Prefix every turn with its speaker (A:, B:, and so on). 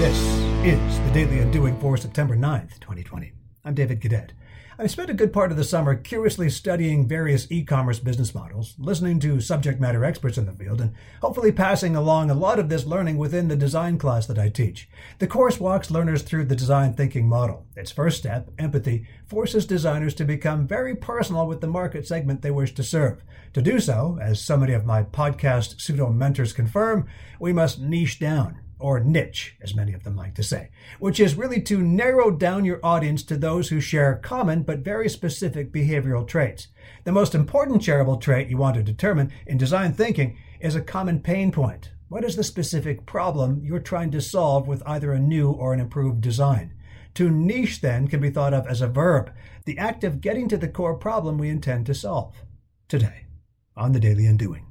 A: is the Daily Undoing for September 9th, 2020. I'm David Cadet. I've spent a good part of the summer curiously studying various e commerce business models, listening to subject matter experts in the field, and hopefully passing along a lot of this learning within the design class that I teach. The course walks learners through the design thinking model. Its first step, empathy, forces designers to become very personal with the market segment they wish to serve. To do so, as so many of my podcast pseudo mentors confirm, we must niche down or niche, as many of them like to say, which is really to narrow down your audience to those who share common but very specific behavioral traits. The most important shareable trait you want to determine in design thinking is a common pain point. What is the specific problem you're trying to solve with either a new or an improved design? To niche, then, can be thought of as a verb, the act of getting to the core problem we intend to solve. Today, on the Daily Undoing.